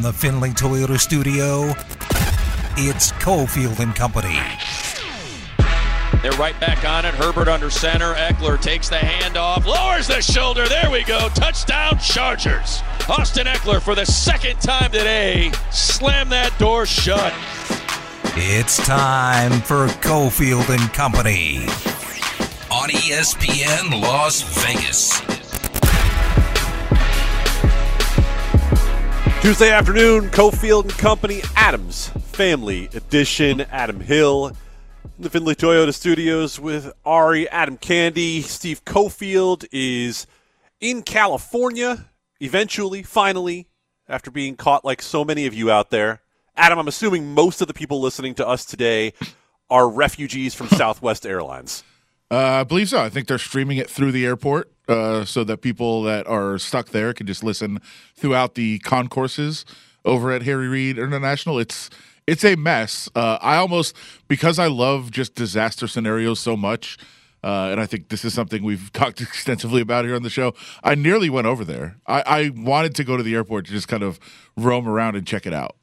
From the Finley Toyota studio, it's Cofield and Company. They're right back on it. Herbert under center. Ekeler takes the handoff, lowers the shoulder. There we go. Touchdown, Chargers. Austin Ekeler, for the second time today. Slam that door shut. It's time for Cofield and Company on ESPN Las Vegas. Tuesday afternoon, Cofield and Company, Adams Family Edition. Adam Hill in the Finley Toyota Studios with Ari, Adam Candy. Steve Cofield is in California, eventually, finally, after being caught like so many of you out there. Adam, I'm assuming most of the people listening to us today are refugees from Southwest Airlines. Uh, I believe so. I think they're streaming it through the airport uh, so that people that are stuck there can just listen throughout the concourses over at Harry Reid International. It's it's a mess. Uh, I almost because I love just disaster scenarios so much. Uh, and I think this is something we've talked extensively about here on the show. I nearly went over there. I, I wanted to go to the airport to just kind of roam around and check it out.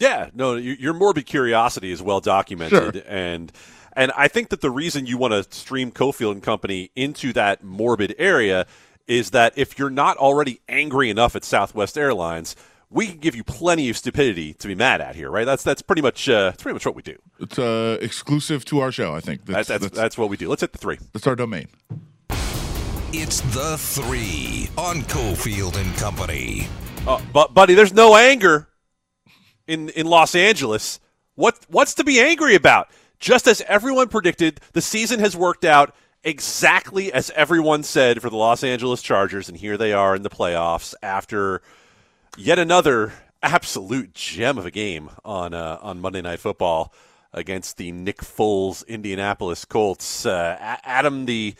Yeah, no, your morbid curiosity is well documented, Sure. and and I think that the reason you want to stream Cofield and Company into that morbid area is that if you're not already angry enough at Southwest Airlines, we can give you plenty of stupidity to be mad at here, right? That's that's pretty much uh, that's pretty much what we do. It's uh, exclusive to our show. I think That's that's, that's what we do. Let's hit the three. that's our domain. It's the three on Cofield and Company. Uh, but buddy, there's no anger in in Los Angeles. What what's to be angry about? Just as everyone predicted, the season has worked out exactly as everyone said for the Los Angeles Chargers, and here they are in the playoffs after yet another absolute gem of a game on uh, on Monday Night Football against the Nick Foles Indianapolis Colts. Uh, Adam, the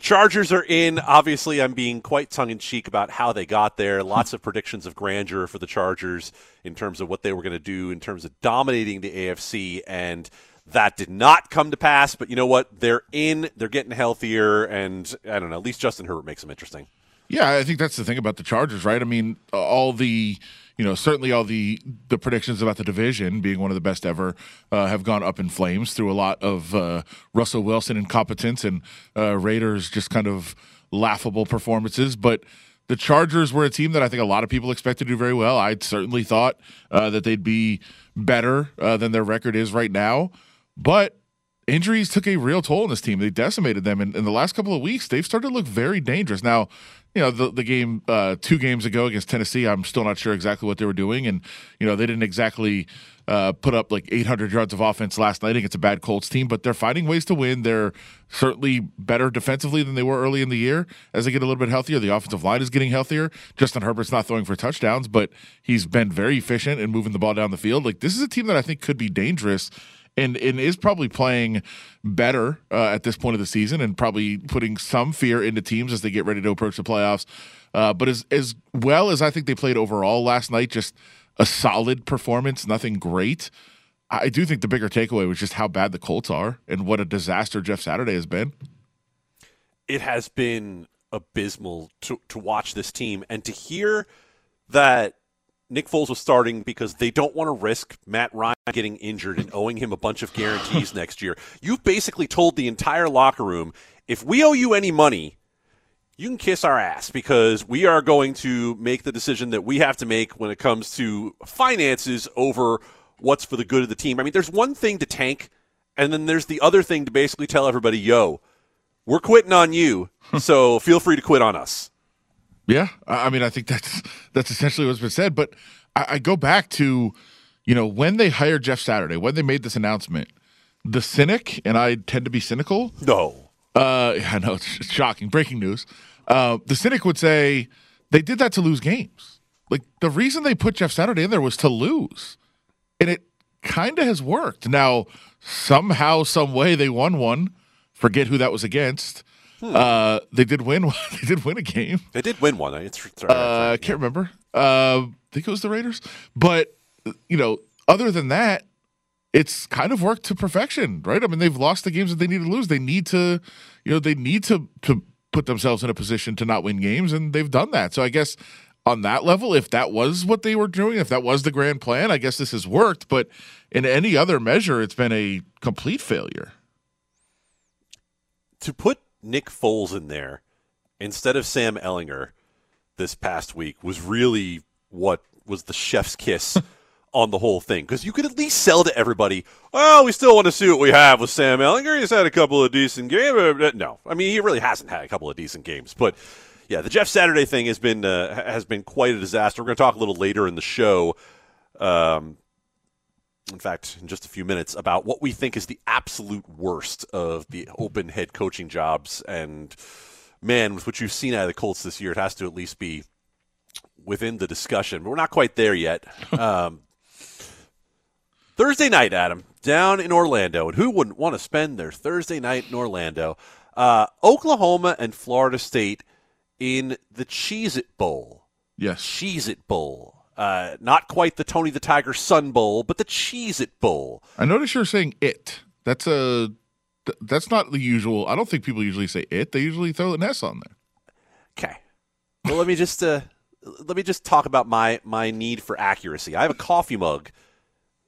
the Chargers are in. Obviously, I'm being quite tongue in cheek about how they got there. Lots of predictions of grandeur for the Chargers in terms of what they were going to do in terms of dominating the AFC, and that did not come to pass. But you know what? They're in. They're getting healthier, and I don't know. At least Justin Herbert makes them interesting. Yeah, I think that's the thing about the Chargers, right? I mean, all the you know certainly all the the predictions about the division being one of the best ever uh, have gone up in flames through a lot of uh, Russell Wilson incompetence and uh, Raiders just kind of laughable performances, but. The Chargers were a team that I think a lot of people expected to do very well. I certainly thought uh, that they'd be better uh, than their record is right now, but injuries took a real toll on this team. They decimated them. And in the last couple of weeks, they've started to look very dangerous. Now, you know, the, the game uh, two games ago against Tennessee, I'm still not sure exactly what they were doing. And, you know, they didn't exactly uh, put up like 800 yards of offense last night against a bad Colts team, but they're finding ways to win. They're certainly better defensively than they were early in the year as they get a little bit healthier. The offensive line is getting healthier. Justin Herbert's not throwing for touchdowns, but he's been very efficient in moving the ball down the field. Like, this is a team that I think could be dangerous and and is probably playing better uh, at this point of the season and probably putting some fear into teams as they get ready to approach the playoffs. Uh, but as as well as I think they played overall last night, just a solid performance, nothing great. I do think the bigger takeaway was just how bad the Colts are and what a disaster Jeff Saturday has been. it has been abysmal to, to watch this team and to hear that Nick Foles was starting because they don't want to risk Matt Ryan getting injured and owing him a bunch of guarantees next year. You've basically told the entire locker room if we owe you any money, you can kiss our ass because we are going to make the decision that we have to make when it comes to finances over what's for the good of the team. I mean, there's one thing to tank, and then there's the other thing to basically tell everybody, yo, we're quitting on you, so feel free to quit on us. Yeah, I mean, I think that's that's essentially what's been said. But I, I go back to, you know, when they hired Jeff Saturday, when they made this announcement, the cynic, and I tend to be cynical. No. Uh, I know it's shocking. Breaking news. Uh, the cynic would say they did that to lose games. Like the reason they put Jeff Saturday in there was to lose, and it kind of has worked. Now somehow, some way, they won one. Forget who that was against. Uh, they did win. they did win a game. They did win one. It's Uh, I can't remember. Uh, I think it was the Raiders. But you know, other than that, it's kind of worked to perfection, right? I mean, they've lost the games that they need to lose. They need to, you know, they need to to put themselves in a position to not win games, and they've done that. So I guess on that level, if that was what they were doing, if that was the grand plan, I guess this has worked. But in any other measure, it's been a complete failure. To put Nick Foles in there instead of Sam Ehlinger this past week was really what was the chef's kiss on the whole thing because you could at least sell to everybody. Oh, we still want to see what we have with Sam Ehlinger. He's had a couple of decent games. No, I mean he really hasn't had a couple of decent games, but yeah, the Jeff Saturday thing has been uh, has been quite a disaster. We're going to talk a little later in the show. Um, in fact, in just a few minutes, about what we think is the absolute worst of the open head coaching jobs. And man, with what you've seen out of the Colts this year, it has to at least be within the discussion. But we're not quite there yet. Um, Thursday night, Adam, down in Orlando, and who wouldn't want to spend their Thursday night in Orlando? Uh, Oklahoma and Florida State in the Cheez It Bowl. Yes. Cheez It Bowl. Uh, not quite the Tony the Tiger Sun Bowl, but the Cheez It Bowl. I notice you're saying it. That's a that's not the usual. I don't think people usually say it. They usually throw an S on there. Okay. Well, let me just uh, let me just talk about my my need for accuracy. I have a coffee mug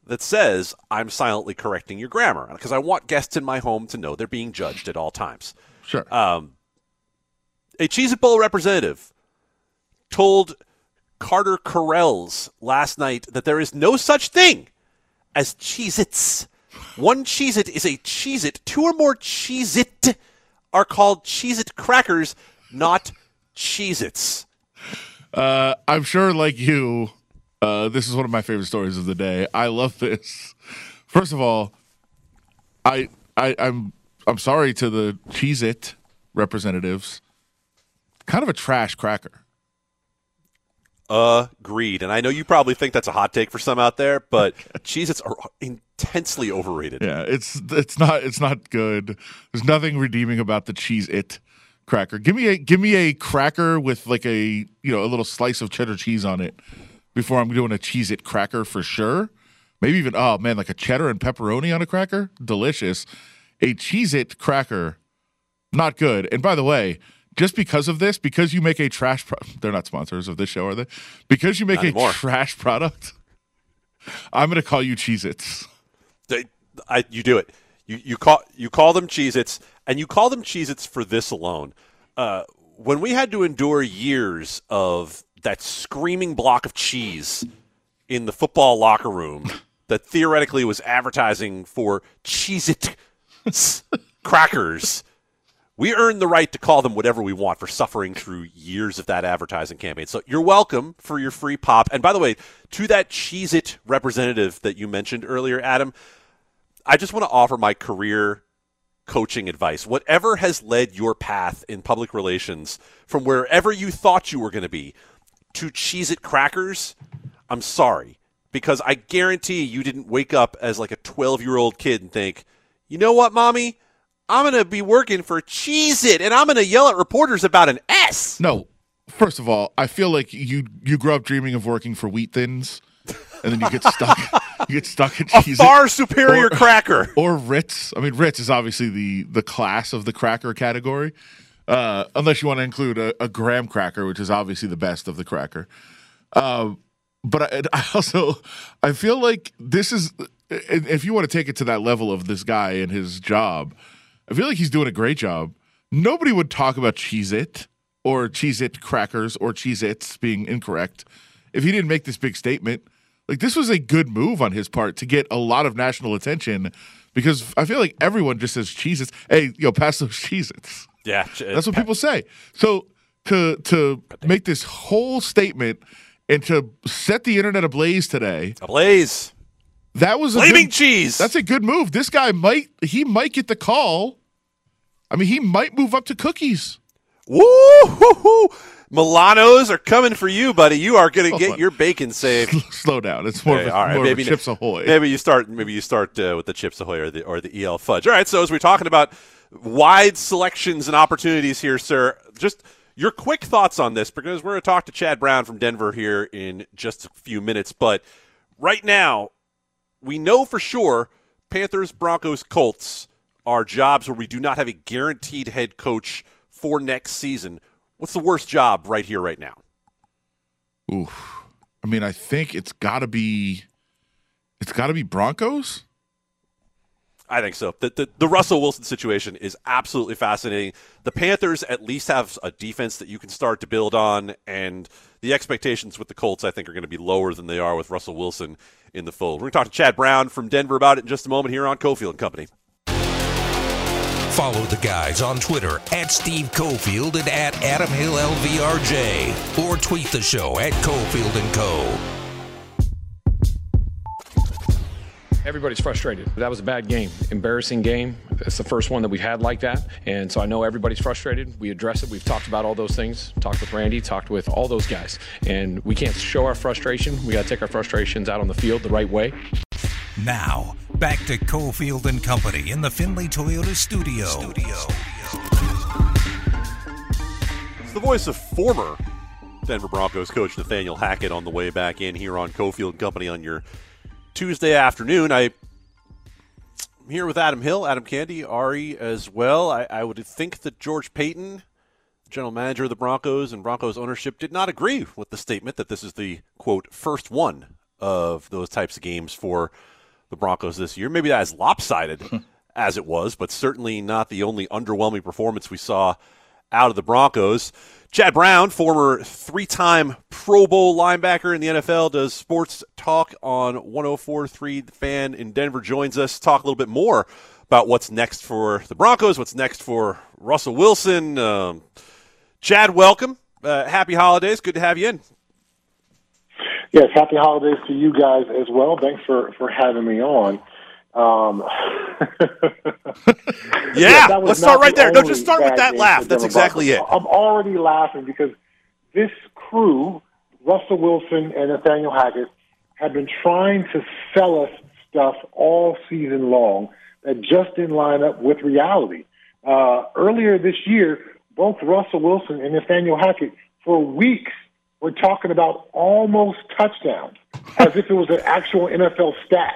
that says I'm silently correcting your grammar because I want guests in my home to know they're being judged at all times. Sure. Um, a Cheez It Bowl representative told Carter Karels last night that there is no such thing as Cheez Its. One Cheez It is a Cheez It. Two or more Cheez It are called Cheez It crackers, not Cheez Its. Uh, I'm sure, like you, uh, this is one of my favorite stories of the day. I love this. First of all, I, I I'm I'm sorry to the Cheez It representatives. Kind of a trash cracker. Agreed. And I know you probably think that's a hot take for some out there, but Cheez Its are intensely overrated. Yeah, it's it's not it's not good. There's nothing redeeming about the cheese it cracker. Give me a give me a cracker with like a you know a little slice of cheddar cheese on it before I'm doing a cheese it cracker for sure. Maybe even oh man, like a cheddar and pepperoni on a cracker, delicious. A cheese it cracker, not good. And by the way, just because of this, because you make a trash, pro- they're not sponsors of this show, are they? Because you make Not a anymore. trash product, I'm going to call you Cheez Its. I, you do it. You, you call you call them Cheez Its, and you call them Cheez Its for this alone. Uh, when we had to endure years of that screaming block of cheese in the football locker room that theoretically was advertising for Cheez It crackers, we earn the right to call them whatever we want for suffering through years of that advertising campaign. So you're welcome for your free pop. And by the way, to that Cheez It representative that you mentioned earlier, Adam, I just want to offer my career coaching advice. Whatever has led your path in public relations from wherever you thought you were going to be to Cheez It crackers, I'm sorry. Because I guarantee you didn't wake up as like a 12 year old kid and think, you know what, mommy? I'm going to be working for Cheez It and I'm going to yell at reporters about an S. No, first of all, I feel like you you grew up dreaming of working for Wheat Thins, and then you get stuck. you get stuck at A cheese. far superior or- cracker. or Ritz. I mean, Ritz is obviously the the class of the cracker category, uh, unless you want to include a, a graham cracker, which is obviously the best of the cracker. Um, but I, I also I feel like this is if you want to take it to that level of this guy and his job, I feel like he's doing a great job. Nobody would talk about Cheez It or Cheez It crackers or Cheez Its being incorrect if he didn't make this big statement. Like this was a good move on his part to get a lot of national attention because I feel like everyone just says Cheez Its. Hey, yo, pass those Cheez Its. Yeah. Uh, That's what people say. So to to make this whole statement and to set the internet ablaze today, Ablaze. that was a Flaming good, cheese. That's a good move. This guy might he might get the call. I mean, he might move up to cookies. Woo hoo hoo. Milanos are coming for you, buddy. You are going to get on. your bacon saved. Slow down. It's more Hey, of a, all right, more maybe Chips Ahoy. Maybe you start. Maybe you start uh, with the Chips Ahoy or the or the EL Fudge. All right. So as we're talking about wide selections and opportunities here, sir, just your quick thoughts on this because we're going to talk to Chad Brown from Denver here in just a few minutes. But right now, we know for sure Panthers, Broncos, Colts are jobs where we do not have a guaranteed head coach for next season. What's the worst job right here, right now? Oof. I mean, I think it's got to be. It's got to be Broncos. I think so. The, the, the Russell Wilson situation is absolutely fascinating. The Panthers at least have a defense that you can start to build on, and the expectations with the Colts, I think, are going to be lower than they are with Russell Wilson in the fold. We're going to talk to Chad Brown from Denver about it in just a moment here on Cofield and Company. Follow the guys on Twitter at Steve Cofield and at Adam Hill LVRJ, or tweet the show at Cofield and Co. Everybody's frustrated. That was a bad game, embarrassing game. It's the first one that we've had like that. And so I know everybody's frustrated. We address it. We've talked about all those things, talked with Randy, talked with all those guys. And we can't show our frustration. We got to take our frustrations out on the field the right way. Now, back to Cofield and Company in the Finley Toyota studio. studio. It's the voice of former Denver Broncos coach Nathaniel Hackett on the way back in here on Cofield and Company on your Tuesday afternoon. I, am here with Adam Hill, Adam Candy, Ari as well. I, I would think that George Paton, general manager of the Broncos and Broncos ownership, did not agree with the statement that this is the quote first one of those types of games for the Broncos this year. Maybe that is lopsided as it was, but certainly not the only underwhelming performance we saw out of the Broncos. Chad Brown, former three time Pro Bowl linebacker in the NFL, does sports talk on 1043 The Fan in Denver, joins us. To talk a little bit more about what's next for the Broncos, what's next for Russell Wilson. Um, Chad, welcome. Uh, happy holidays. Good to have you in. Yes, happy holidays to you guys as well. Thanks for, for having me on. Um, yeah, yeah let's start right the there. No, just start with that laugh. That's exactly it. I'm already laughing because this crew, Russell Wilson and Nathaniel Hackett, have been trying to sell us stuff all season long that just didn't line up with reality. Uh, earlier this year, both Russell Wilson and Nathaniel Hackett, for weeks, were talking about almost touchdowns as if it was an actual NFL stat.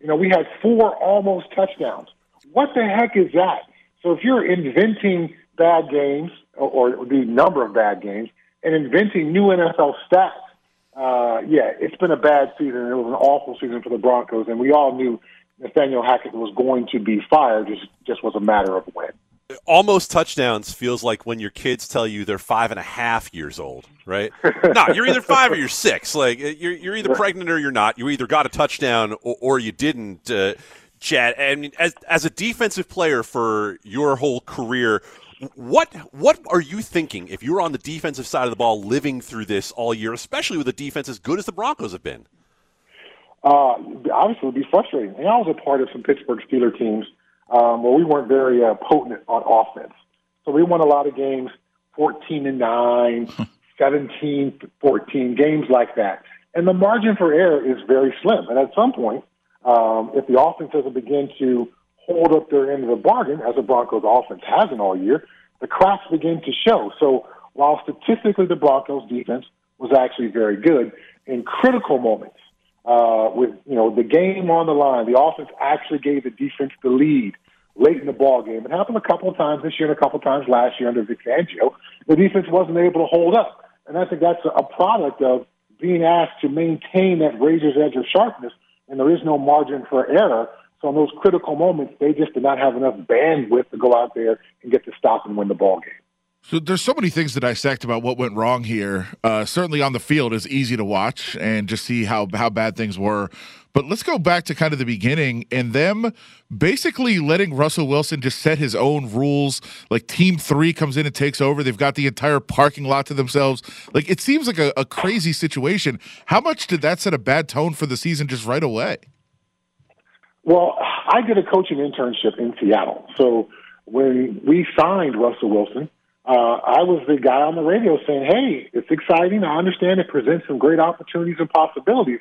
You know, we had four almost touchdowns. What the heck is that? So if you're inventing bad games or, or the number of bad games and inventing new NFL stats, uh, yeah, it's been a bad season. It was an awful season for the Broncos, and we all knew Nathaniel Hackett was going to be fired. Just just was a matter of when almost touchdowns feels like when your kids tell you they're five and a half years old, right? no, you're either five or you're six. Like you're, you're either pregnant or you're not. You either got a touchdown or, or you didn't. Uh, Chad, I mean, as as a defensive player for your whole career, what what are you thinking if you're on the defensive side of the ball, living through this all year, especially with a defense as good as the Broncos have been? Uh, obviously, it would be frustrating. And I was a part of some Pittsburgh Steeler teams um, where we weren't very uh, potent on offense. So we won a lot of games 14 and 9, 17, 14, games like that. And the margin for error is very slim. And at some point, um, if the offense doesn't begin to hold up their end of the bargain, as the Broncos offense hasn't all year, the cracks begin to show. So while statistically the Broncos defense was actually very good, in critical moments, uh, with you know the game on the line. The offense actually gave the defense the lead late in the ball game. It happened a couple of times this year and a couple of times last year under Vic Fangio. The defense wasn't able to hold up, and I think that's a product of being asked to maintain that razor's edge of sharpness, and there is no margin for error. So in those critical moments, they just did not have enough bandwidth to go out there and get the stop and win the ball game. So there's so many things to dissect about what went wrong here. Uh, certainly on the field is easy to watch and just see how how bad things were. But let's go back to kind of the beginning and them basically letting Russell Wilson just set his own rules. Like team three comes in and takes over. They've got the entire parking lot to themselves. Like it seems like a, a crazy situation. How much did that set a bad tone for the season just right away? Well, I did a coaching internship in Seattle. So when we signed Russell Wilson, uh, I was the guy on the radio saying, "Hey, it's exciting. I understand it presents some great opportunities and possibilities,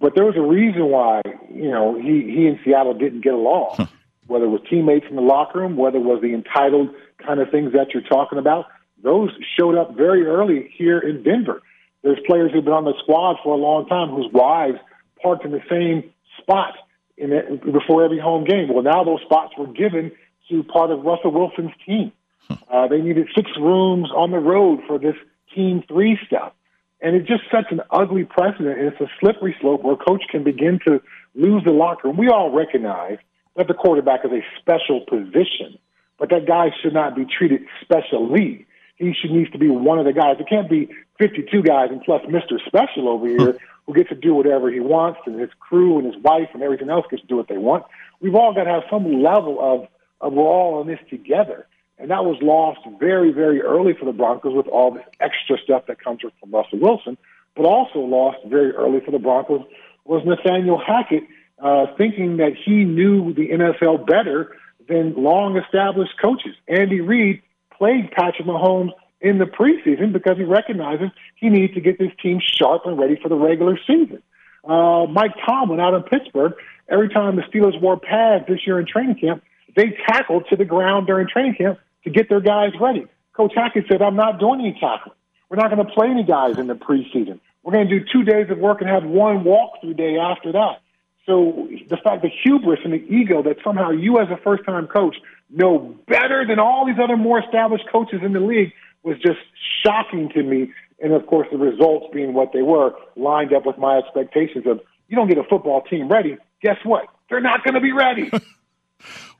but there was a reason why you know he he and Seattle didn't get along. Huh. Whether it was teammates in the locker room, whether it was the entitled kind of things that you're talking about, those showed up very early here in Denver. There's players who've been on the squad for a long time whose wives parked in the same spot in it before every home game. Well, now those spots were given to part of Russell Wilson's team." Uh, they needed six rooms on the road for this team three stuff. And it just sets an ugly precedent, and it's a slippery slope where a coach can begin to lose the locker room. We all recognize that the quarterback is a special position, but that guy should not be treated specially. He should needs to be one of the guys. It can't be 52 guys and plus Mr. Special over here who gets to do whatever he wants, and his crew and his wife and everything else gets to do what they want. We've all got to have some level of, of we're all in this together. And that was lost very, very early for the Broncos with all this extra stuff that comes from Russell Wilson, but also lost very early for the Broncos was Nathaniel Hackett uh, thinking that he knew the NFL better than long established coaches. Andy Reid played Patrick Mahomes in the preseason because he recognizes he needs to get this team sharp and ready for the regular season. Uh, Mike Tomlin out in Pittsburgh, every time the Steelers wore pads this year in training camp, they tackled to the ground during training camp to get their guys ready. Coach Hackett said, I'm not doing any tackling. We're not going to play any guys in the preseason. We're going to do two days of work and have one walkthrough day after that. So the fact, the hubris and the ego that somehow you as a first time coach know better than all these other more established coaches in the league was just shocking to me. And of course, the results being what they were lined up with my expectations of you don't get a football team ready. Guess what? They're not going to be ready.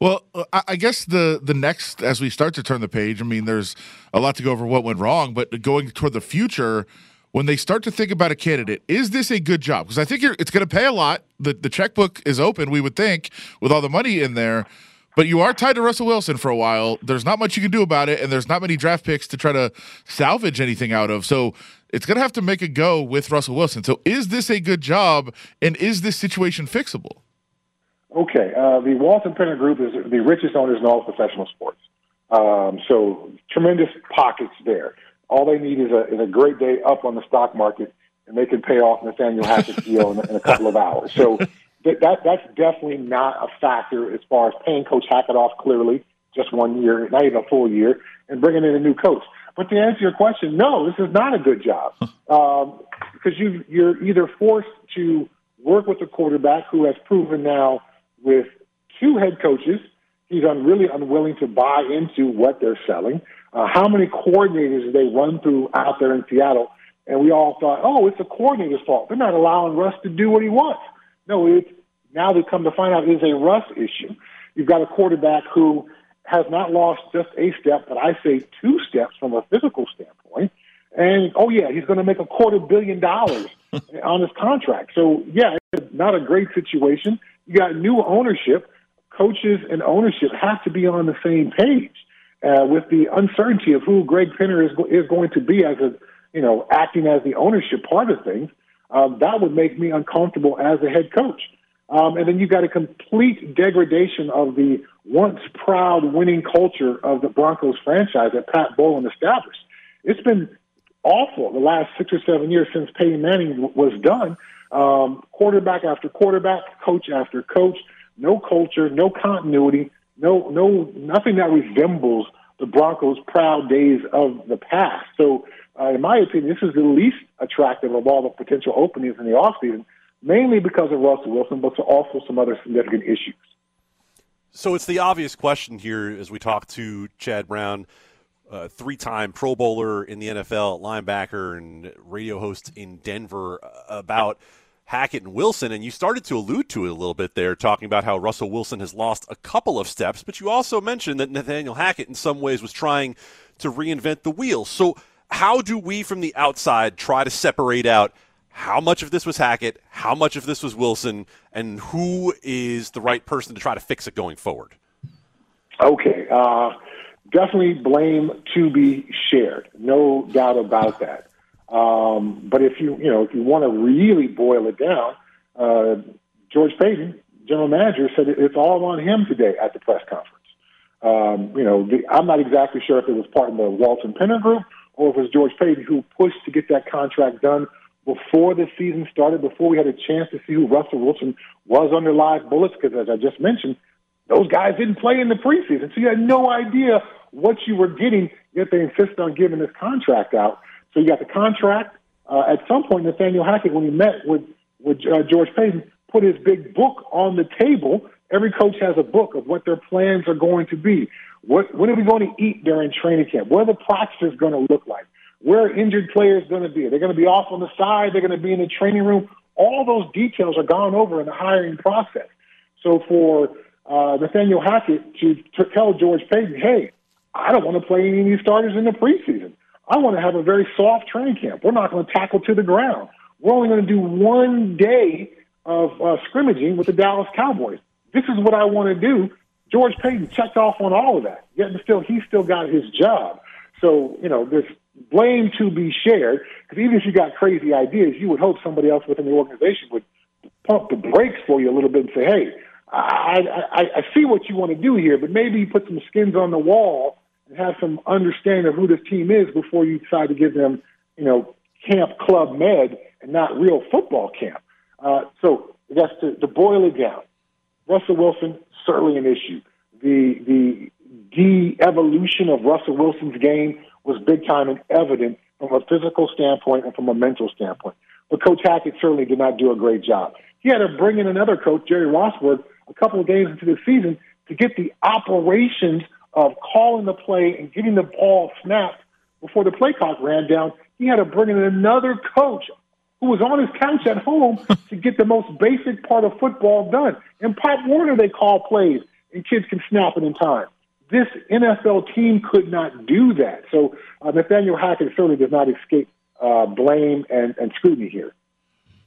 Well, uh, I guess the the next as we start to turn the page, I mean, there's a lot to go over what went wrong, but going toward the future, when they start to think about a candidate, is this a good job? Because I think it's going to pay a lot. The the checkbook is open, we would think, with all the money in there. But you are tied to Russell Wilson for a while. There's not much you can do about it, and there's not many draft picks to try to salvage anything out of. So it's going to have to make a go with Russell Wilson. So is this a good job, and is this situation fixable? Okay, uh, the Walton Penner Group is the richest owners in all professional sports. Um, so tremendous pockets there. All they need is a, is a great day up on the stock market, and they can pay off Nathaniel Hackett's deal in, in a couple of hours. So that, that that's definitely not a factor as far as paying Coach Hackett off. Clearly, just one year, not even a full year, and bringing in a new coach. But to answer your question, no, this is not a good job um, because you you're either forced to work with a quarterback who has proven now with two head coaches. He's un- really unwilling to buy into what they're selling. Uh, how many coordinators they run through out there in Seattle? And we all thought, oh, it's the coordinator's fault. They're not allowing Russ to do what he wants. No, it's now they come to find out it is a Russ issue. You've got a quarterback who has not lost just a step, but I say two steps from a physical standpoint. And oh yeah, he's going to make a quarter billion dollars on his contract. So yeah, it's not a great situation. You got new ownership. Coaches and ownership have to be on the same page uh, with the uncertainty of who Greg Penner is is going to be as a you know acting as the ownership part of things. Um, that would make me uncomfortable as a head coach. Um, and then you've got a complete degradation of the once proud winning culture of the Broncos franchise that Pat Bowlen established. It's been awful the last six or seven years since Peyton Manning w- was done. Um, quarterback after quarterback, coach after coach, no culture, no continuity, no no nothing that resembles the Broncos' proud days of the past. So, uh, in my opinion, this is the least attractive of all the potential openings in the offseason, mainly because of Russell Wilson, but also some other significant issues. So it's the obvious question here as we talk to Chad Brown, uh, three-time Pro Bowler in the NFL, linebacker and radio host in Denver, uh, about Hackett and Wilson. And you started to allude to it a little bit there, talking about how Russell Wilson has lost a couple of steps, but you also mentioned that Nathaniel Hackett, in some ways, was trying to reinvent the wheel. So how do we from the outside try to separate out how much of this was Hackett, how much of this was Wilson, and who is the right person to try to fix it going forward? Okay. Uh, definitely blame to be shared. No doubt about that. Um, but if you, you know, if you want to really boil it down, uh, George Paton, general manager, said it's all on him today at the press conference. Um, you know, the, I'm not exactly sure if it was part of the Walton Penner group or if it was George Paton who pushed to get that contract done before the season started, before we had a chance to see who Russell Wilson was under live bullets, because as I just mentioned, those guys didn't play in the preseason. So you had no idea what you were getting, yet they insisted on giving this contract out. So you got the contract. Uh, at some point, Nathaniel Hackett, when he met with, with uh, George Paton, put his big book on the table. Every coach has a book of what their plans are going to be. What, what are we going to eat during training camp? What are the practices going to look like? Where are injured players going to be? They're going to be off on the side. They're going to be in the training room. All those details are gone over in the hiring process. So for uh, Nathaniel Hackett to, to tell George Paton, hey, I don't want to play any of these starters in the preseason. I want to have a very soft training camp. We're not going to tackle to the ground. We're only going to do one day of uh, scrimmaging with the Dallas Cowboys. This is what I want to do. George Paton checked off on all of that. Yet still, he still got his job. So, you know, there's blame to be shared. Because even if you got crazy ideas, you would hope somebody else within the organization would pump the brakes for you a little bit and say, hey, I, I, I see what you want to do here, but maybe you put some skins on the wall and have some understanding of who this team is before you decide to give them, you know, camp club med and not real football camp. Uh, so that's to, to boil it down. Russell Wilson certainly an issue. The the de-evolution of Russell Wilson's game was big time and evident from a physical standpoint and from a mental standpoint. But Coach Hackett certainly did not do a great job. He had to bring in another coach, Jerry Rosburg, a couple of games into the season to get the operations of calling the play and getting the ball snapped before the play clock ran down. He had to bring in another coach who was on his couch at home to get the most basic part of football done. In Pop Warner, they call plays and kids can snap it in time. This NFL team could not do that. So uh, Nathaniel Hackett certainly does not escape uh, blame and, and scrutiny here.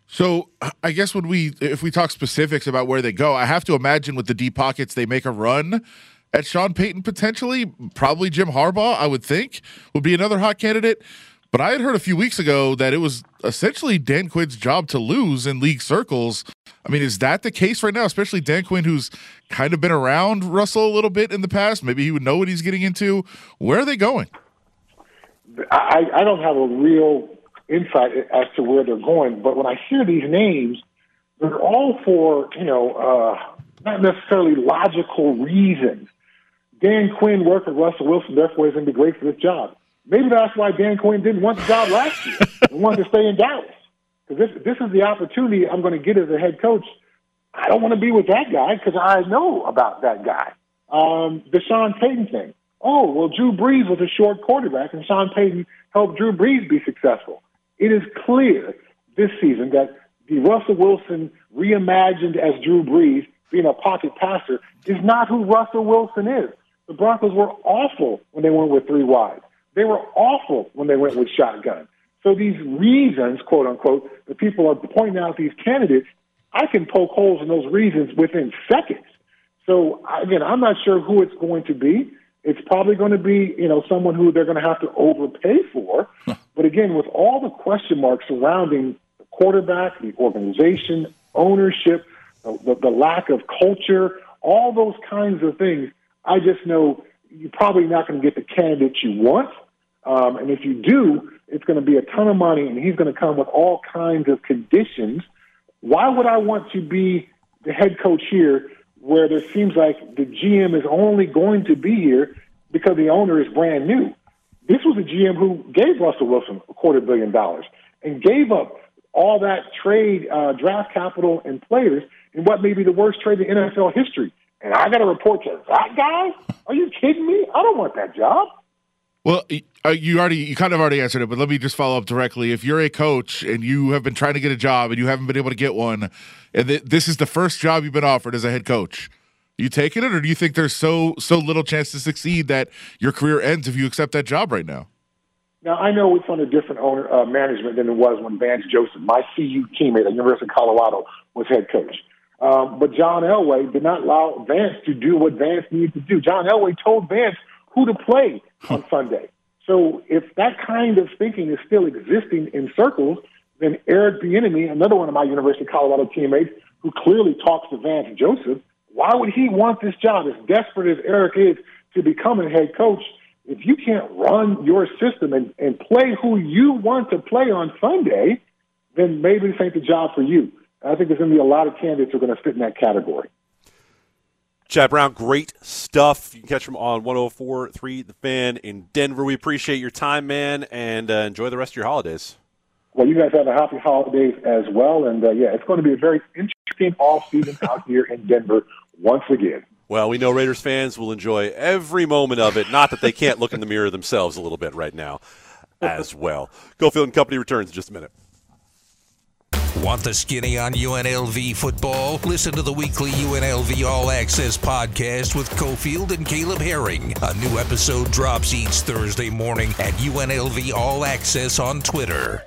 So I guess when we, if we talk specifics about where they go, I have to imagine with the deep pockets they make a run at Sean Payton potentially. Probably Jim Harbaugh, I would think, would be another hot candidate. But I had heard a few weeks ago that it was essentially Dan Quinn's job to lose in league circles. I mean, is that the case right now? Especially Dan Quinn, who's kind of been around Russell a little bit in the past. Maybe he would know what he's getting into. Where are they going? I, I don't have a real insight as to where they're going, but when I hear these names, they're all for you know uh, not necessarily logical reasons. Dan Quinn worked with Russell Wilson, therefore he's going to be great for this job. Maybe that's why Dan Quinn didn't want the job last year. he wanted to stay in Dallas because this this is the opportunity I'm going to get as a head coach. I don't want to be with that guy because I know about that guy. Um, the Sean Payton thing. Oh, well, Drew Brees was a short quarterback, and Sean Payton helped Drew Brees be successful. It is clear this season that the Russell Wilson reimagined as Drew Brees, being a pocket passer, is not who Russell Wilson is. The Broncos were awful when they went with three wide. They were awful when they went with shotgun. So these reasons, quote unquote, that people are pointing out these candidates, I can poke holes in those reasons within seconds. So again, I'm not sure who it's going to be. It's probably going to be, you know, someone who they're going to have to overpay for. but again, with all the question marks surrounding the quarterback, the organization, ownership, the, the, the lack of culture, all those kinds of things, I just know you're probably not going to get the candidate you want. Um, and if you do, it's going to be a ton of money, and he's going to come with all kinds of conditions. Why would I want to be the head coach here where there seems like the GM is only going to be here because the owner is brand new? This was a GM who gave Russell Wilson a quarter billion dollars and gave up all that trade, uh, draft capital, and players in what may be the worst trade in NFL history. And I got to report to that guy? Are you kidding me? I don't want that job. Well, uh, you already you kind of already answered it, but let me just follow up directly. If you're a coach and you have been trying to get a job and you haven't been able to get one, and th- this is the first job you've been offered as a head coach, you taking it, or do you think there's so so little chance to succeed that your career ends if you accept that job right now? Now I know it's under different owner uh, management than it was when Vance Joseph, my CU teammate at University of Colorado, was head coach. Um, but John Elway did not allow Vance to do what Vance needed to do. John Elway told Vance who to play on Sunday. So if that kind of thinking is still existing in circles, then Eric Bieniemy, another one of my University of Colorado teammates, who clearly talks to Vance Joseph, why would he want this job? As desperate as Eric is to become a head coach, if you can't run your system and, and play who you want to play on Sunday, then maybe this ain't the job for you. I think there's going to be a lot of candidates who are going to fit in that category. Chad Brown, great stuff. You can catch him on 104.3 The Fan in Denver. We appreciate your time, man, and uh, enjoy the rest of your holidays. Well, you guys have a happy holidays as well, and uh, yeah, it's going to be a very interesting off season out here in Denver once again. Well, we know Raiders fans will enjoy every moment of it. Not that they can't look in the mirror themselves a little bit right now. as well. Cofield and Company returns in just a minute. Want the skinny on UNLV football? Listen to the weekly UNLV All Access podcast with Cofield and Caleb Herring. A new episode drops each Thursday morning at UNLV All Access on Twitter.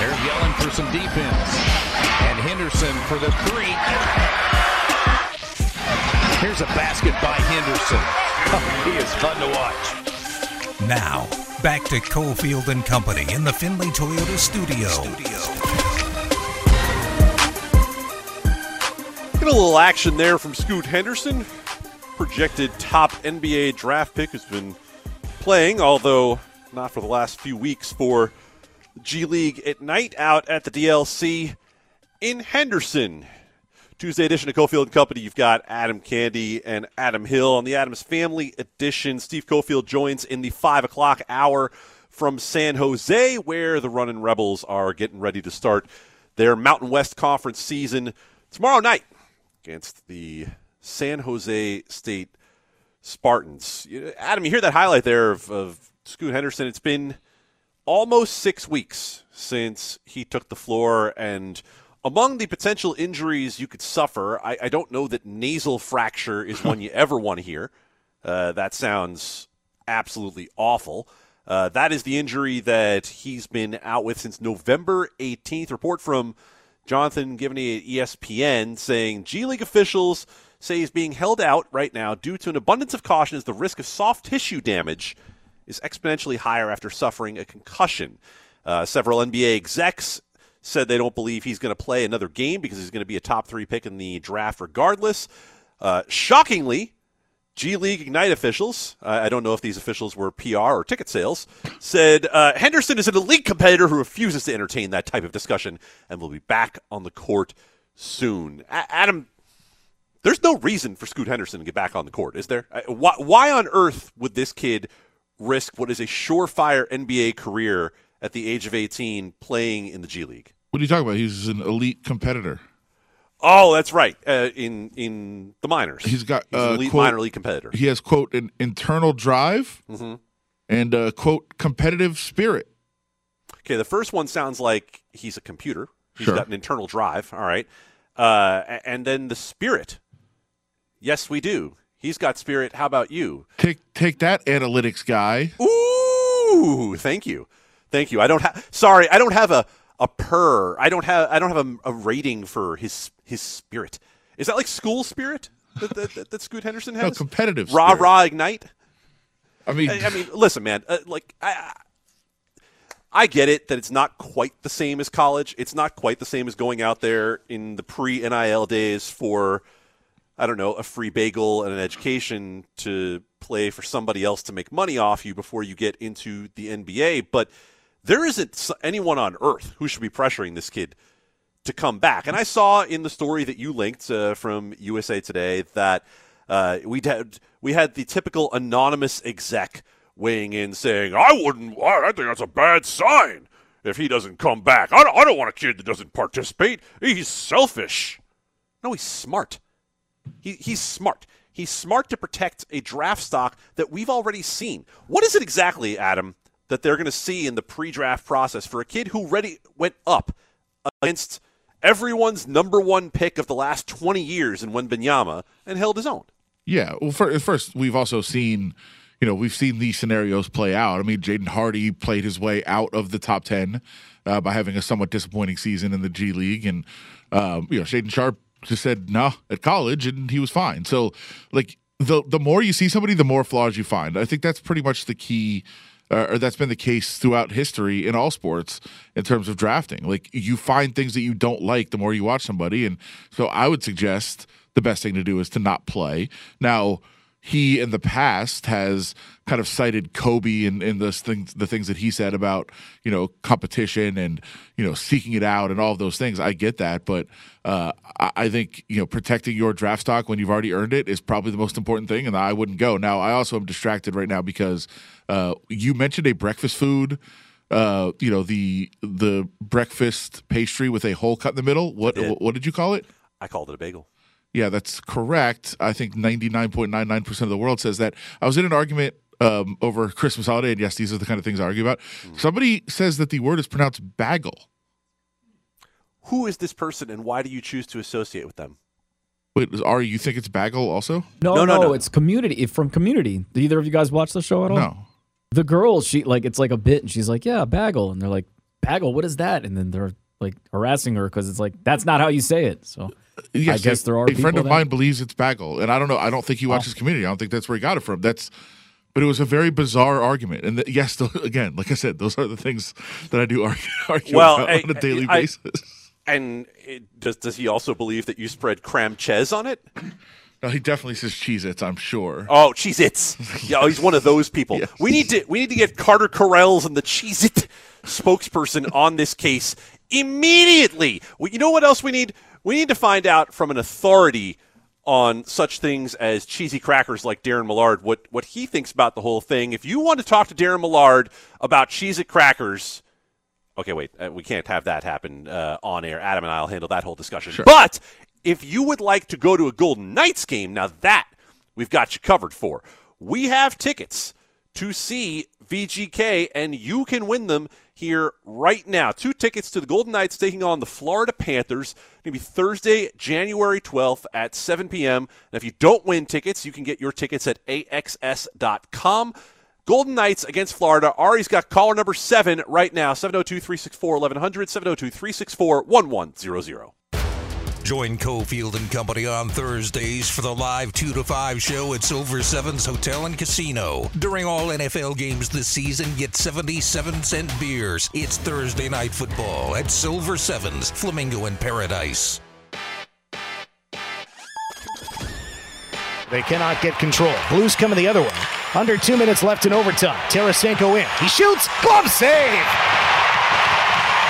They're yelling for some defense. And Henderson for the three. Here's a basket by Henderson. he is fun to watch. Now, back to Cofield and Company in the Finley Toyota studio. Get a little action there from Scoot Henderson, projected top NBA draft pick, who's been playing, although not for the last few weeks, for G League Ignite out at the DLC in Henderson. Tuesday edition of Cofield and Company. You've got Adam Candy and Adam Hill on the Adams Family edition. Steve Cofield joins in the five o'clock hour from San Jose, where the Running Rebels are getting ready to start their Mountain West Conference season tomorrow night against the San Jose State Spartans. Adam, you hear that highlight there of, of Scoot Henderson? It's been almost six weeks since he took the floor and among the potential injuries you could suffer, I, I don't know that nasal fracture is one you ever want to hear. Uh, that sounds absolutely awful. Uh, that is the injury that he's been out with since November 18th. Report from Jonathan Givony at ESPN saying G League officials say he's being held out right now due to an abundance of caution as the risk of soft tissue damage is exponentially higher after suffering a concussion. Uh, several NBA execs said they don't believe he's going to play another game because he's going to be a top three pick in the draft regardless. Uh, shockingly, G League Ignite officials, uh, I don't know if these officials were PR or ticket sales, said uh, Henderson is an elite competitor who refuses to entertain that type of discussion and will be back on the court soon. A- Adam, there's no reason for Scoot Henderson to get back on the court, is there? Why, why on earth would this kid risk what is a surefire NBA career at the age of 18 playing in the G League? What are you talking about? He's an elite competitor. Oh, that's right. Uh, in in the minors, He's got He's uh, elite quote, minor league competitor. He has quote an internal drive Mm-hmm. and uh, quote competitive spirit. Okay, the first one sounds like he's a computer. He's Sure. got an internal drive. All right, uh, and then the spirit. Yes, we do. He's got spirit. How about you? Take take that analytics guy. Ooh, thank you, thank you. I don't have. Sorry, I don't have a a purr. I don't have. I don't have a, a rating for his his spirit. Is that like school spirit that that, that, that Scoot Henderson has? No competitive. Rah spirit. rah ignite. I mean, I, I mean, listen, man. Uh, like, I, I get it that it's not quite the same as college. It's not quite the same as going out there in the pre NIL days for, I don't know, a free bagel and an education to play for somebody else to make money off you before you get into the NBA. But there isn't anyone on earth who should be pressuring this kid to come back. And I saw in the story that you linked uh, from USA Today that uh, we had we had the typical anonymous exec weighing in saying, "I wouldn't. I think that's a bad sign if he doesn't come back. I don't, I don't want a kid that doesn't participate. He's selfish." No, he's smart. He, he's smart. He's smart to protect a draft stock that we've already seen. What is it exactly, Adam, that they're going to see in the pre-draft process for a kid who already went up against everyone's number one pick of the last 20 years in Wembanyama and held his own? Yeah. Well, fir- first, we've also seen, you know, we've seen these scenarios play out. I mean, Jaden Hardy played his way out of the top 10 uh, by having a somewhat disappointing season in the G League. And, um, you know, Shaedon Sharpe just said no at college and he was fine. So, like, the, the more you see somebody, the more flaws you find. I think that's pretty much the key. Uh, or that's been the case throughout history in all sports in terms of drafting. Like you find things that you don't like the more you watch somebody, and so I would suggest the best thing to do is to not play. Now, he in the past has kind of cited Kobe and, and the things the things that he said about you know competition and you know seeking it out and all of those things. I get that, but uh, I, I think you know protecting your draft stock when you've already earned it is probably the most important thing, and I wouldn't go. Now, I also am distracted right now because uh, you mentioned a breakfast food. Uh, you know the the breakfast pastry with a hole cut in the middle. What did. what did you call it? I called it a bagel. Yeah, that's correct. I think 99.99% of the world says that. I was in an argument um, over Christmas holiday. And yes, these are the kind of things I argue about. Somebody says that the word is pronounced bagel. Who is this person, and why do you choose to associate with them? Wait, Ari, you think it's bagel also? No, No, no, no, no. it's community from community. Did either of you guys watch the show at all? No. The girl, she like it's like a bit, and she's like, "Yeah, bagel," and they're like, "Bagel, what is that?" And then they're like harassing her because it's like that's not how you say it. So Yes, guess there are A friend of that- mine believes it's bagel, and I don't know. I don't think he watches oh. Community. I don't think that's where he got it from. That's, but it was a very bizarre argument. And the, yes, the, again, like I said, those are the things that I do argue, argue Well, about I- on a daily I- basis. And it, does does he also believe that you spread cram ches on it? No, he definitely says Cheez-Its, I'm sure. Oh, Cheez Its. Yeah, oh, he's one of those people. Yes. We need to we need to get Carter Karels and the Cheez It spokesperson on this case immediately. We, you know what else we need? We need to find out from an authority on such things as cheesy crackers like Darren Millard what what he thinks about the whole thing. If you want to talk to Darren Millard about cheesy crackers, okay, wait, uh, we can't have that happen uh, on air. Adam and I'll handle that whole discussion. But if you would like to go to a Golden Knights game, now that we've got you covered for. We have tickets to see VGK, and you can win them here right now. Two tickets to the Golden Knights taking on the Florida Panthers. Going to be Thursday, January 12th at 7 p.m. And if you don't win tickets, you can get your tickets at axs.com. Golden Knights against Florida. Ari's got caller number seven right now 702 364 1100, 702 364 1100. Join Cofield and Company on Thursdays for the live 2 to 5 show at Silver Sevens Hotel and Casino. During all NFL games this season, get 77 cent beers. It's Thursday night football at Silver Sevens, Flamingo in Paradise. They cannot get control. Blues coming the other way. Under two minutes left in overtime. Tarasenko in. He shoots. Glove save.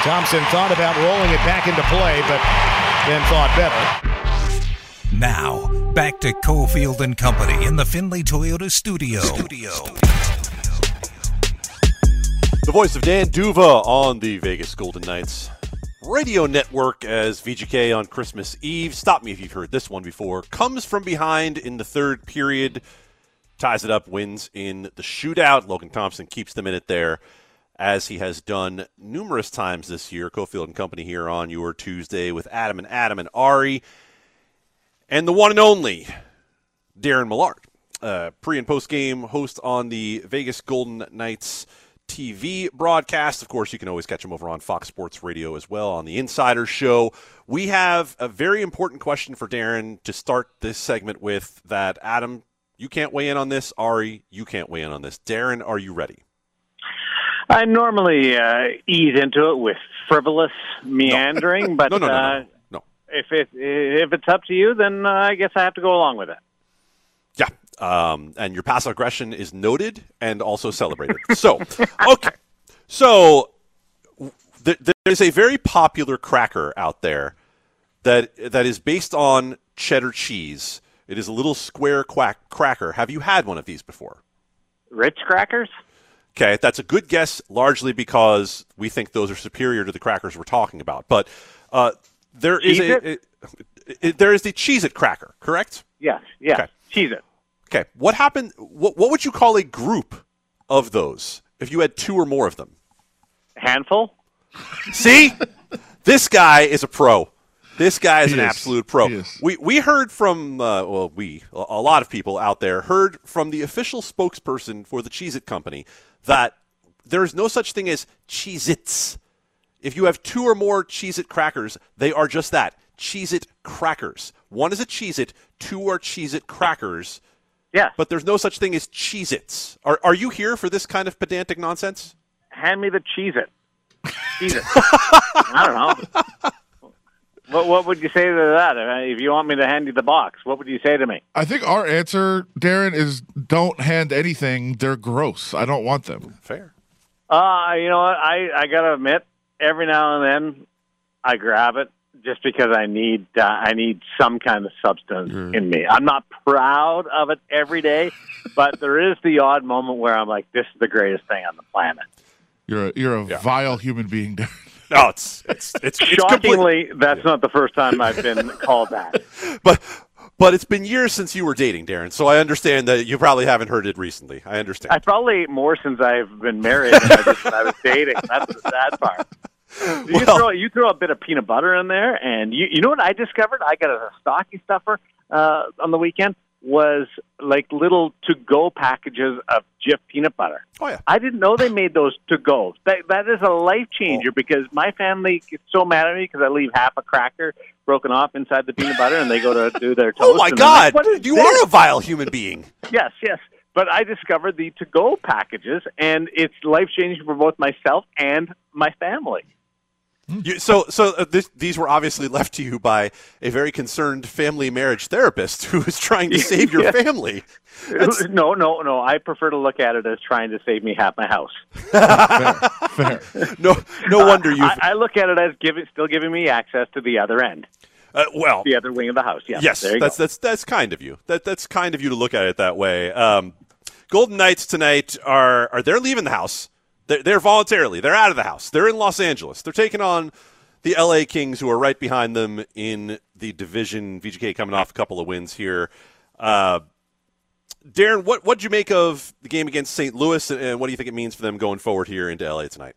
Thompson thought about rolling it back into play, but then thought better. Now, back to Cofield and Company in the Finley Toyota studio. studio. The voice of Dan D'Uva on the Vegas Golden Knights radio network as VGK on Christmas Eve. Stop me if you've heard this one before. Comes from behind in the third period, ties it up, wins in the shootout. Logan Thompson keeps them in it there, as he has done numerous times this year. Cofield and Company here on your Tuesday with Adam and Adam and Ari, and the one and only Darren Millard, uh, pre and post game host on the Vegas Golden Knights TV broadcast. Of course, you can always catch him over on Fox Sports Radio as well on the Insider Show. We have a very important question for Darren to start this segment with that Adam, you can't weigh in on this. Ari, you can't weigh in on this. Darren, are you ready? I normally uh, ease into it with frivolous meandering, but No, no, no, uh, no. no. if it if it's up to you, then uh, I guess I have to go along with it. Yeah. Um, and your passive aggression is noted and also celebrated. so, okay. So, th- there's a very popular cracker out there that that is based on cheddar cheese. It is a little square quack cracker. Have you had one of these before? Rich crackers? Okay, that's a good guess, largely because we think those are superior to the crackers we're talking about. But uh, there is a, Cheez-It? a- there is the Cheez-It cracker, correct? Yes, yes. Okay. Cheese it. Okay, what happened? What, what would you call a group of those if you had two or more of them? Handful? See, this guy is a pro. This guy is He an is. absolute pro. He. We we heard from uh, well, we a a lot of people out there heard from the official spokesperson for the Cheez It Company that there is no such thing as Cheez Its. If you have two or more Cheez It crackers, they are just that Cheez It crackers. One is a Cheez It, two are Cheez It crackers, Yeah. but there's no such thing as Cheez Its. Are, are you here for this kind of pedantic nonsense? Hand me the cheese it. Cheese it. I don't know. What what would you say to that? If you want me to hand you the box, what would you say to me? I think our answer, Darren, is don't hand anything. They're gross. I don't want them. Fair. Uh, you know what? I I gotta admit, every now and then, I grab it just because I need uh, I need some kind of substance in me. I'm not proud of it every day, but there is the odd moment where I'm like, this is the greatest thing on the planet. You're a, you're a vile human being, Darren. No, it's it's it's, it's complete- Shockingly, that's not the first time I've been called that. but but it's been years since you were dating, Darren. So I understand that you probably haven't heard it recently. I understand. I probably more since I've been married than I did when I was dating. That's the sad part. You, Well- throw, you throw a bit of peanut butter in there, and you you know what I discovered? I got a stocking stuffer uh, on the weekend was like little to go packages of Jif peanut butter. Oh yeah. I didn't know they made those to go. That that is a life changer oh. because my family gets so mad at me because I leave half a cracker broken off inside the peanut butter and they go to do their oh, toast. Oh my they're like, God! You this?" are a vile human being. Yes, yes. But I discovered the to go packages, and it's life changing for both myself and my family. You, so, so uh, this, these were obviously left to you by a very concerned family marriage therapist who is trying to save your Yeah. family. That's- No, no, no. I prefer to look at it as trying to save me half my house. Fair. no, no wonder you. I, I look at it as giving, still giving me access to the other end, Uh, well, the other wing of the house. Yes, yes, there you that's go. that's that's kind of you. That that's kind of you to look at it that way. Um, Golden Knights tonight are are they're leaving the house. They're, they're voluntarily. They're out of the house. They're in Los Angeles. They're taking on the LA Kings, who are right behind them in the division. VGK coming off a couple of wins here. Uh, Darren, what what'd you make of the game against St. Louis, and, what do you think it means for them going forward here into LA tonight?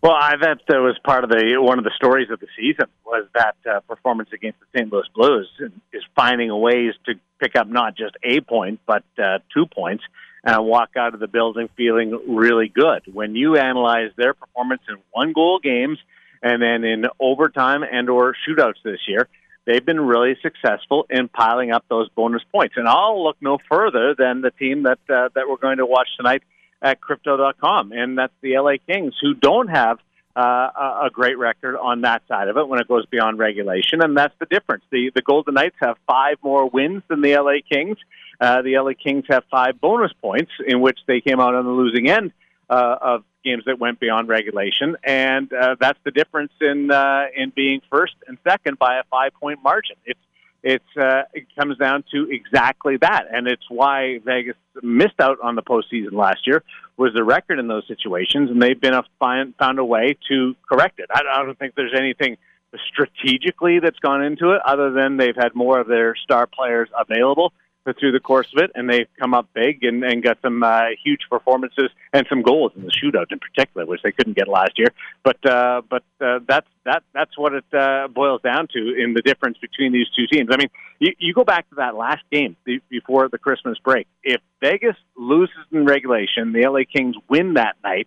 Well, I that was part of the one of the stories of the season was that uh, performance against the St. Louis Blues is finding ways to pick up not just a point but uh, two points and walk out of the building feeling really good. When you analyze their performance in one goal games and then in overtime and or shootouts this year, they've been really successful in piling up those bonus points. And I'll look no further than the team that uh, that we're going to watch tonight at crypto.com, and that's the LA Kings, who don't have uh, a great record on that side of it when it goes beyond regulation, and that's the difference. The the Golden Knights have five more wins than the LA Kings. Uh, the LA Kings have five bonus points in which they came out on the losing end uh, of games that went beyond regulation, and uh, that's the difference in uh, in being first and second by a five point margin. It's it's uh, it comes down to exactly that, and it's why Vegas missed out on the postseason last year was the record in those situations, and they've been a find, found a way to correct it. I, I don't think there's anything strategically that's gone into it, other than they've had more of their star players available through the course of it, and they've come up big and, and got some uh, huge performances and some goals in the shootout in particular, which they couldn't get last year. But uh, but uh, that's that that's what it uh, boils down to in the difference between these two teams. I mean, you, you go back to that last game be- before the Christmas break. If Vegas loses in regulation, the LA Kings win that night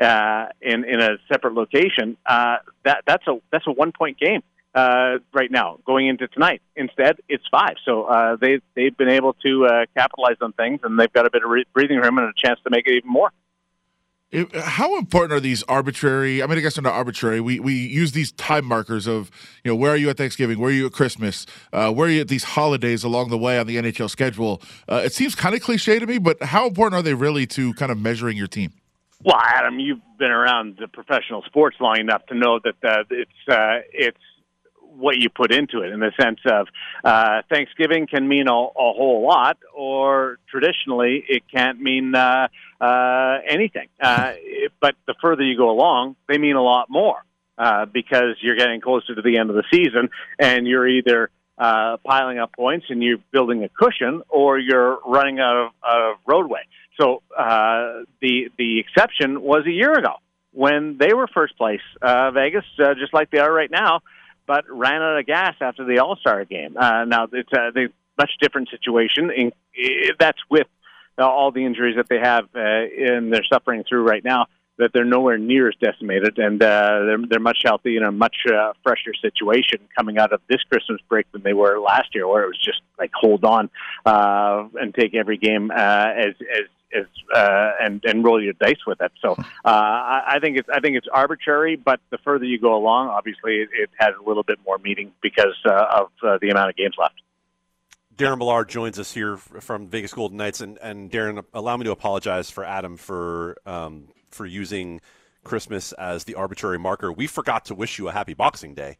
uh, in in a separate location. Uh, that that's a that's a one point game uh, right now going into tonight. Instead, it's five. So uh, they they've been able to uh, capitalize on things, and they've got a bit of re- breathing room and a chance to make it even more. If, how important are these arbitrary? I mean, I guess they're not arbitrary. We we use these time markers of you know where are you at Thanksgiving, where are you at Christmas, uh, where are you at these holidays along the way on the NHL schedule. Uh, it seems kind of cliche to me, but how important are they really to kind of measuring your team? Well, Adam, you've been around the professional sports long enough to know that uh, it's uh, it's what you put into it in the sense of uh, Thanksgiving can mean a, a whole lot, or traditionally it can't mean uh, uh, anything. Uh, but the further you go along, they mean a lot more uh, because you're getting closer to the end of the season, and you're either uh, piling up points and you're building a cushion, or you're running out of, out of roadway. So uh, the the exception was a year ago when they were first place, uh, Vegas, uh, just like they are right now, but ran out of gas after the All Star game. Uh, now it's a the much different situation. In, that's with uh, all the injuries that they have uh, and they're suffering through right now. That they're nowhere near as decimated, and uh, they're they're much healthy in a much uh, fresher situation coming out of this Christmas break than they were last year, where it was just like hold on uh, and take every game uh, as as as uh, and and roll your dice with it. So uh, I, I think it's I think it's arbitrary, but the further you go along, obviously it, it has a little bit more meaning because uh, of uh, the amount of games left. Darren Millard joins us here from Vegas Golden Knights, and, and Darren, allow me to apologize for Adam for um, for using Christmas as the arbitrary marker. We forgot to wish you a happy Boxing Day.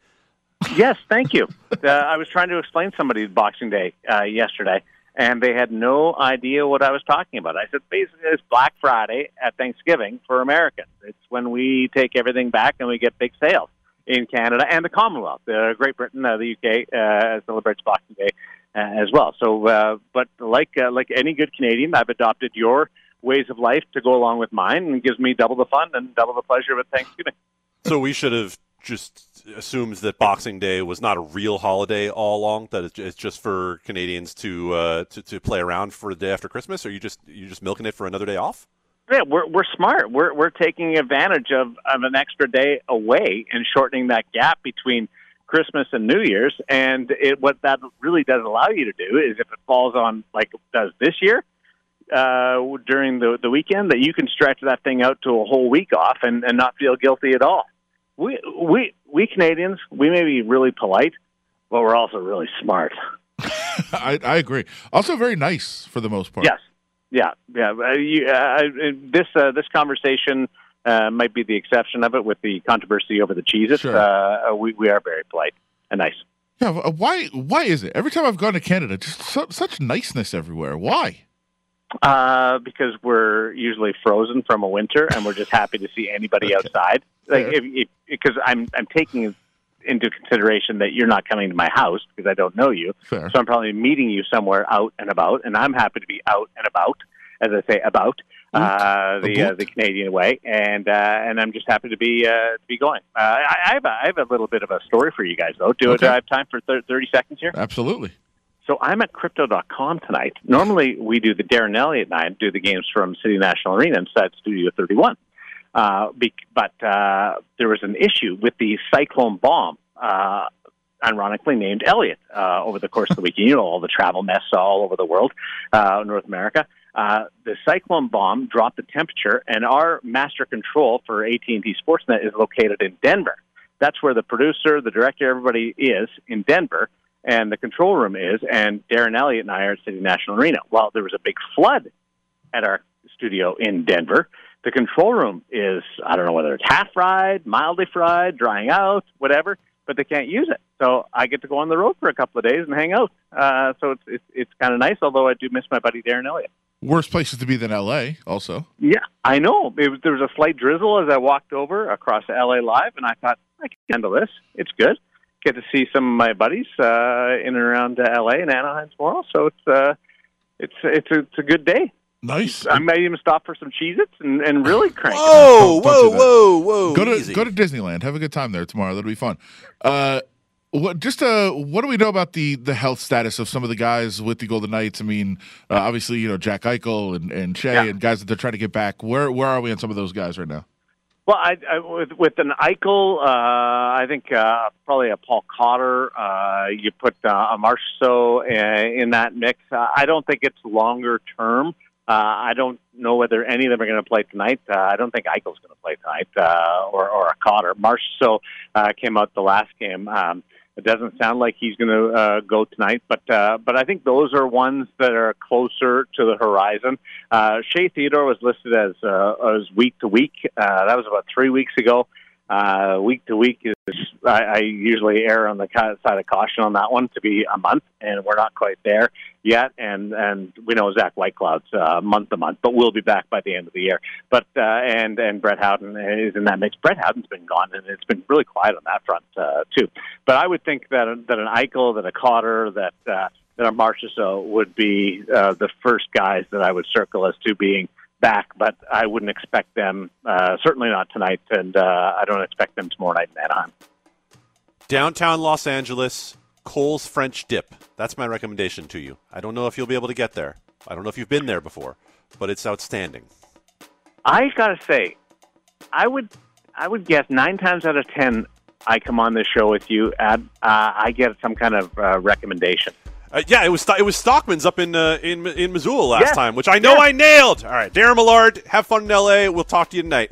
Yes, thank you. Uh, I was trying to explain somebody Boxing Day uh, yesterday, and they had no idea what I was talking about. I said basically it's Black Friday at Thanksgiving for Americans. It's when we take everything back and we get big sales in Canada and the Commonwealth. Uh, Great Britain, uh, the UK uh, celebrates Boxing Day uh, as well. So, uh, but like uh, like any good Canadian, I've adopted your ways of life to go along with mine, and gives me double the fun and double the pleasure with Thanksgiving. So we should have just assumes that Boxing Day was not a real holiday all along. That it's- just for Canadians to uh, to, to play around for the day after Christmas. Or you just you just milking it for another day off? Yeah, we're we're smart. We're we're taking advantage of, of an extra day away and shortening that gap between Christmas and New Year's. And it, what that really does allow you to do is, if it falls on like it does this year uh, during the the weekend, that you can stretch that thing out to a whole week off and, and not feel guilty at all. We we we Canadians, we may be really polite, but we're also really smart. I, I agree. Also, very nice for the most part. Yes. Yeah. Yeah. Uh, you, uh, this uh, this conversation uh, might be the exception of it with the controversy over the cheeses. Sure. Uh, we we are very polite and nice. Yeah. uh, Why? Why is it every time I've gone to Canada, just su- such niceness everywhere? Why? Uh, because we're usually frozen from a winter, and we're just happy to see anybody outside. Like, Fair. if, if, because I'm I'm taking into consideration that you're not coming to my house because I don't know you, Fair. so I'm probably meeting you somewhere out and about, and I'm happy to be out and about, as I say, about uh, the uh, the Canadian way, and uh, and I'm just happy to be uh, to be going. Uh, I, I have a, I have a little bit of a story for you guys though. Do, Okay. do I have time for thir- thirty seconds here? Absolutely. So I'm at crypto.com tonight. Normally we do the Darren Eliot night, do the games from City National Arena inside Studio 31. Uh, but uh, there was an issue with the cyclone bomb, uh, ironically named Elliott, uh, over the course of the weekend. You know, all the travel mess all over the world, uh, North America. Uh, the cyclone bomb dropped the temperature, and our master control for AT&T Sportsnet is located in Denver. That's where the producer, the director, everybody is in Denver and the control room is, and Darren Eliot and I are at City National Arena. Well, there was a big flood at our studio in Denver. The control room is, I don't know whether it's half fried, mildly fried, drying out, whatever, but they can't use it. So I get to go on the road for a couple of days and hang out. Uh, so it's, it's, it's kind of nice, although I do miss my buddy Darren Eliot. Worst places to be than L.A. Also. Yeah, I know. It was, there was a slight drizzle as I walked over across LA Live, and I thought I can handle this. It's good. Get to see some of my buddies uh, in and around uh, LA and Anaheim tomorrow, so it's uh, it's it's a, it's a good day. Nice. I might even stop for some Cheez-Its and, and really crank. Whoa, Don't- don't whoa, whoa, whoa! go to easy. go to Disneyland. Have a good time there tomorrow. That'll be fun. Uh, what just uh, what do we know about the the health status of some of the guys with the Golden Knights? I mean, uh, obviously you know Jack Eichel and and Shea Yeah. and guys that they're trying to get back. Where where are we on some of those guys right now? Well, I, I, with with an Eichel, uh, I think uh, probably a Paul Cotter. Uh, you put uh, a Marchessault uh, in that mix. Uh, I don't think it's longer term. Uh, I don't know whether any of them are going to play tonight. Uh, I don't think Eichel's going to play tonight, uh, or or a Cotter. Marchessault uh, came out the last game. Um, it doesn't sound like he's going to uh, go tonight, but uh, but I think those are ones that are closer to the horizon. Uh, Shea Theodore was listed as uh, as week to week. Uh, that was about three weeks ago. Uh, week to week is I, I usually err on the side of caution on that one to be a month, and we're not quite there yet. And and we know Zach Whitecloud's uh, month to month, but we'll be back by the end of the year. But uh, and and Brett Howden is in that mix. Brett Howden's been gone, and it's been really quiet on that front uh, too. But I would think that that an Eichel, that a Cotter, that uh, that a Marchessault would be uh, the first guys that I would circle as to being back, but I wouldn't expect them, uh, certainly not tonight, and uh, I don't expect them tomorrow night in Anaheim. Downtown Los Angeles, Cole's French Dip. That's my recommendation to you. I don't know if you'll be able to get there. I don't know if you've been there before, but it's outstanding. I gotta say, I would, I would guess nine times out of ten, I come on this show with you, and uh, I get some kind of uh, recommendation. Uh, yeah, it was it was Stockman's up in uh, in in Missoula last Yeah. time, which I know Yeah. I nailed. All right, Darren Millard, have fun in L.A. We'll talk to you tonight.